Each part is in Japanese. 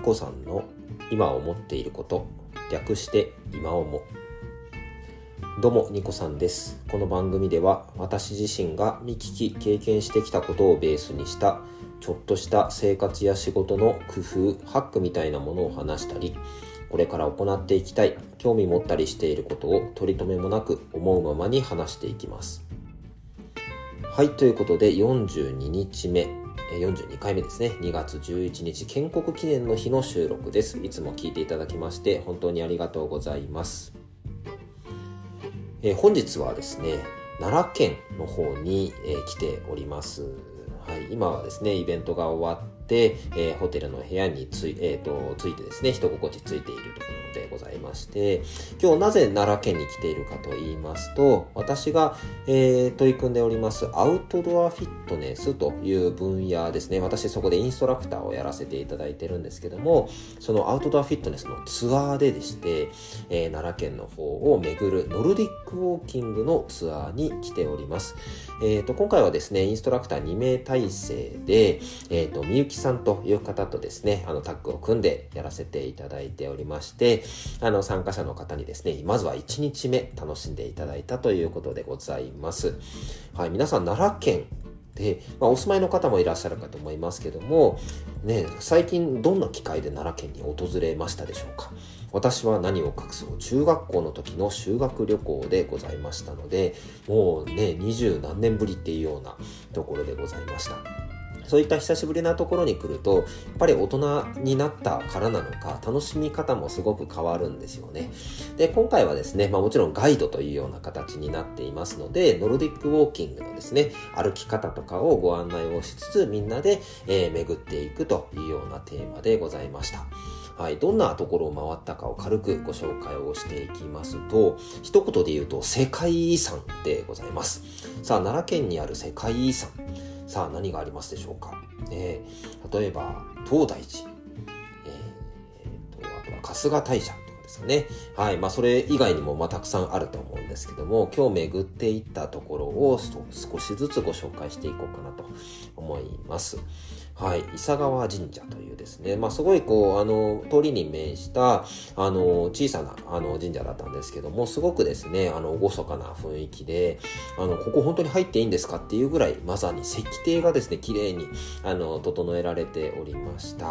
ニコさんの今思っていること略して今思どうもニコさんです。この番組では私自身が見聞き経験してきたことをベースにしたちょっとした生活や仕事の工夫ハックみたいなものを話したりこれから行っていきたい興味持ったりしていることを取り留めもなく思うままに話していきます。はいということで42日目。42回目ですね。2月11日建国記念の日の収録です。いつも聞いていただきまして本当にありがとうございます。えー、本日はですね、奈良県の方に、えー、来ております。はい、今はですね、イベントが終わって、えー、ホテルの部屋につい,、えーと、ついてですね、人心地ついているところでございまして、今日なぜ奈良県に来ているかと言いますと、私が、えー、取り組んでおりますアウトドアフィットネスという分野ですね。私そこでインストラクターをやらせていただいてるんですけども、そのアウトドアフィットネスのツアーででして、えー、奈良県の方を巡るノルディックウォーキングのツアーに来ております。えっ、ー、と、今回はですね、インストラクター2名体制で、えっ、と、みゆきさんという方とですね、あの、タッグを組んでやらせていただいておりまして、あの、参加者の方にですね、まずは1日目楽しんでいただいたということでございます。はい、皆さん奈良県で、まあ、お住まいの方もいらっしゃるかと思いますけども、ね、最近どんな機会で奈良県に訪れましたでしょうか私は何を隠そう中学校の時の修学旅行でございましたのでもうね二十何年ぶりっていうようなところでございましたそういった久しぶりなところに来ると、やっぱり大人になったからなのか、楽しみ方もすごく変わるんですよね。で、今回はですね、まあもちろんガイドというような形になっていますので、ノルディックウォーキングのですね、歩き方とかをご案内をしつつ、みんなで、えー、巡っていくというようなテーマでございました。はい、どんなところを回ったかを軽くご紹介をしていきますと、一言で言うと世界遺産でございます。さあ、奈良県にある世界遺産。さあ何がありますでしょうか、えー、例えば東大寺、えー、とあとは春日大社とかですかね。はいまあそれ以外にもまあたくさんあると思うんですけども今日巡っていったところを少しずつご紹介していこうかなと思います。はい、伊佐川神社というですね、まあ、すごいこう、あの、通りに面した、あの、小さな、あの、神社だったんですけども、すごくですね、あの、厳かな雰囲気で、あの、ここ本当に入っていいんですかっていうぐらい、まさに石庭がですね、綺麗に、あの、整えられておりました。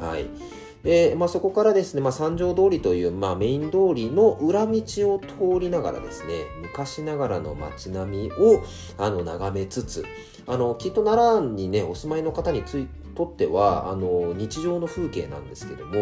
はい。で、まあ、そこからですね、まあ、三条通りという、まあ、メイン通りの裏道を通りながらですね、昔ながらの街並みを、あの、眺めつつ、あの、きっと奈良にね、お住まいの方についとっては、あの、日常の風景なんですけども、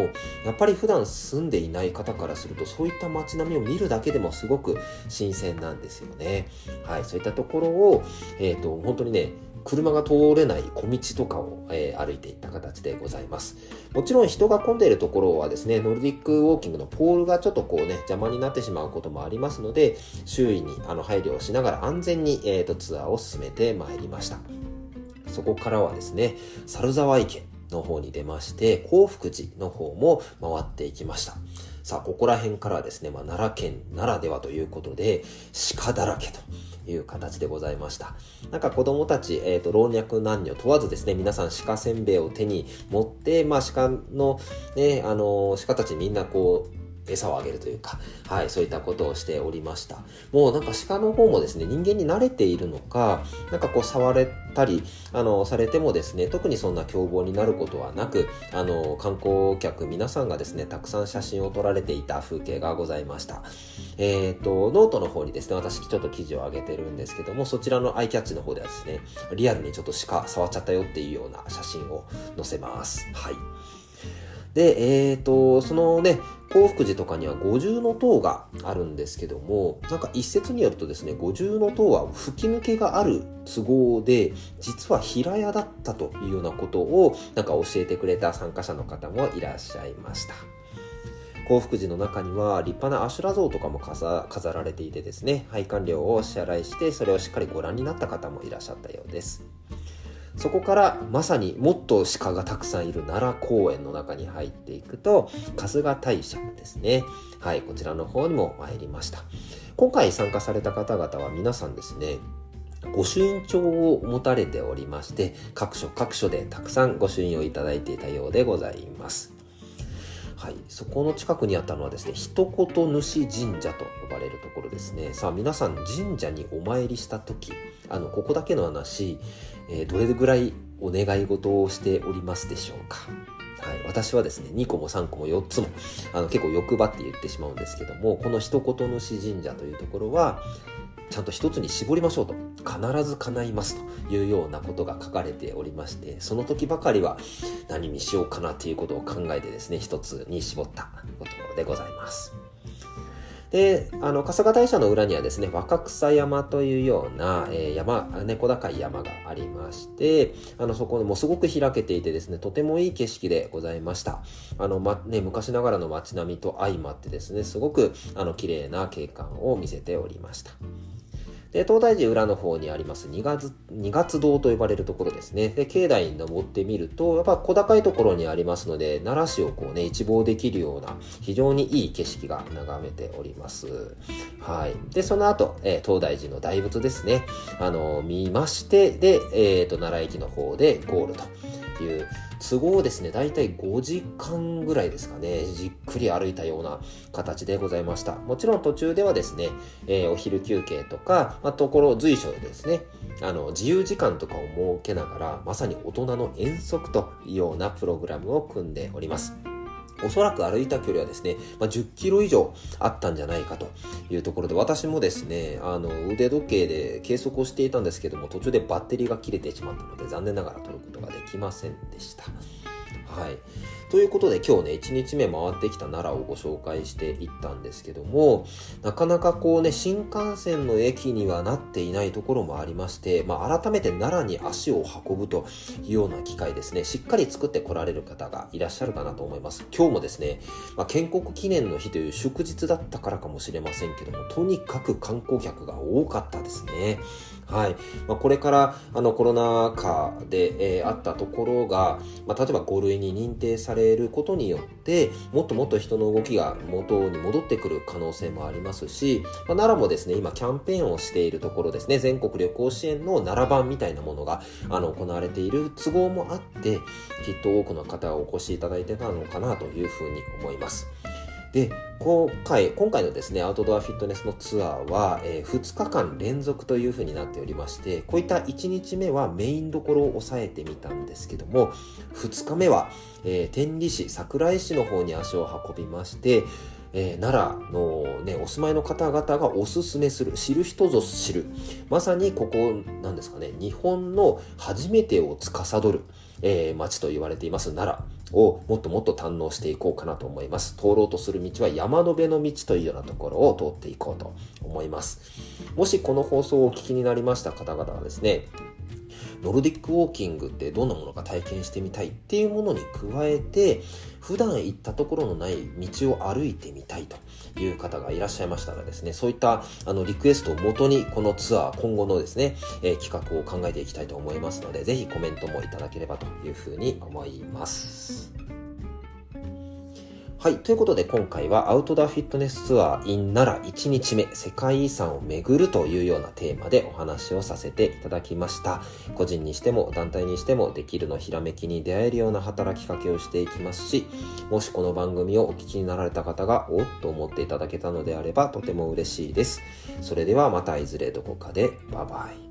やっぱり普段住んでいない方からすると、そういった街並みを見るだけでもすごく新鮮なんですよね。はい、そういったところを、えっ、ー、と、本当にね、車が通れない小道とかを、えー、歩いていった形でございます。もちろん人が混んでいるところはですね、ノルディックウォーキングのポールがちょっとこうね、邪魔になってしまうこともありますので、周囲にあの配慮をしながら安全に、えーと、ツアーを進めてまいりました。そこからはですね、猿沢池の方に出まして、幸福寺の方も回っていきました。さあ、ここら辺からはですね、まあ、奈良県ならではということで、鹿だらけという形でございました。なんか子供たち、えっ、ー、と、老若男女問わずですね、皆さん鹿せんべいを手に持って、まあ鹿のね、あの、鹿たちみんなこう、餌をあげるというか、はい、そういったことをしておりました。もうなんか鹿の方もですね、人間に慣れているのか、なんかこう触れたり、あの、されてもですね、特にそんな凶暴になることはなく、あの、観光客皆さんがですね、たくさん写真を撮られていた風景がございました。えっ、ー、と、ノートの方にですね、私ちょっと記事を上げてるんですけども、そちらのアイキャッチの方ではですね、リアルにちょっと鹿触っちゃったよっていうような写真を載せます。はい。で、えっ、ー、と、そのね、興福寺とかには五重塔があるんですけども、なんか一説によるとですね、五重塔は吹き抜けがある都合で、実は平屋だったというようなことを、なんか教えてくれた参加者の方もいらっしゃいました。幸福寺の中には立派なアシュラ像とかも飾られていてですね、配管料を支払いして、それをしっかりご覧になった方もいらっしゃったようです。そこからまさにもっと鹿がたくさんいる奈良公園の中に入っていくと、春日大社ですね。はい、こちらの方にも参りました。今回参加された方々は皆さんですね、御朱印帳を持たれておりまして、各所各所でたくさん御朱印をいただいていたようでございます。はい、そこの近くにあったのはですね一言主神社と呼ばれるところですね。さあ皆さん神社にお参りした時あのここだけの話、えー、どれぐらいお願い事をしておりますでしょうか？はい、私はですね2個も3個も4つもあの結構欲張って言ってしまうんですけどもこの一言主神社というところはちゃんと一つに絞りましょうと必ず叶いますというようなことが書かれておりましてその時ばかりは何にしようかなということを考えてですね一つに絞ったところでございます。で、あの、春日大社の裏にはですね、若草山というような、えー、山、猫高い山がありまして、あの、そこもすごく開けていてですね、とてもいい景色でございました。あの、ま、ね、昔ながらの街並みと相まってですね、すごく、あの、綺麗な景観を見せておりました。で、東大寺裏の方にあります二月、二月堂と呼ばれるところですね。で、境内に登ってみると、やっぱ小高いところにありますので、奈良市をこうね、一望できるような、非常にいい景色が眺めております。はい。で、その後、えー、東大寺の大仏ですね。あの、見まして、で、えっ、ー、と、奈良駅の方でゴールとていう、都合ですね、だいたい5時間ぐらいですかね、じっくり歩いたような形でございました。もちろん途中ではですね、えー、お昼休憩とか、まあ、ところ随所でですね、あの、自由時間とかを設けながら、まさに大人の遠足というようなプログラムを組んでおります。おそらく歩いた距離はですね、まあ、10キロ以上あったんじゃないかというところで、私もですね、あの、腕時計で計測をしていたんですけども、途中でバッテリーが切れてしまったので、残念ながら撮ることができませんでした。はい。ということで今日ね、1日目回ってきた奈良をご紹介していったんですけども、なかなかこうね、新幹線の駅にはなっていないところもありまして、まあ、改めて奈良に足を運ぶというような機会ですね、しっかり作ってこられる方がいらっしゃるかなと思います。今日もですね、まあ、建国記念の日という祝日だったからかもしれませんけども、とにかく観光客が多かったですね。はい。まあ、これから、あの、コロナ禍で、えー、あったところが、まあ、例えば5類に認定されれることによって、もっともっと人の動きが元に戻ってくる可能性もありますし、まあ、奈良もですね、今キャンペーンをしているところですね、全国旅行支援の奈良版みたいなものが、あの、行われている都合もあって、きっと多くの方がお越しいただいてたのかなというふうに思います。で、今回、今回のですね、アウトドアフィットネスのツアーは、えー、2日間連続という風になっておりまして、こういった1日目はメインどころを押さえてみたんですけども、2日目は、えー、天理市、桜井市の方に足を運びまして、えー、奈良のね、お住まいの方々がおすすめする、知る人ぞ知る。まさにここ、なんですかね、日本の初めてを司る、えー、町と言われています奈良をもっともっと堪能していこうかなと思います。通ろうとする道は山辺の道というようなところを通っていこうと思います。もしこの放送をお聞きになりました方々はですね、ノルディックウォーキングってどんなものか体験してみたいっていうものに加えて、普段行ったところのない道を歩いてみたいという方がいらっしゃいましたらですね、そういったあのリクエストをもとにこのツアー今後のですね、えー、企画を考えていきたいと思いますので、ぜひコメントもいただければというふうに思います。はい。ということで今回はアウトドアフィットネスツアー in 奈良1日目世界遺産を巡るというようなテーマでお話をさせていただきました。個人にしても団体にしてもできるのひらめきに出会えるような働きかけをしていきますし、もしこの番組をお聞きになられた方がおっと思っていただけたのであればとても嬉しいです。それではまたいずれどこかでバイバイ。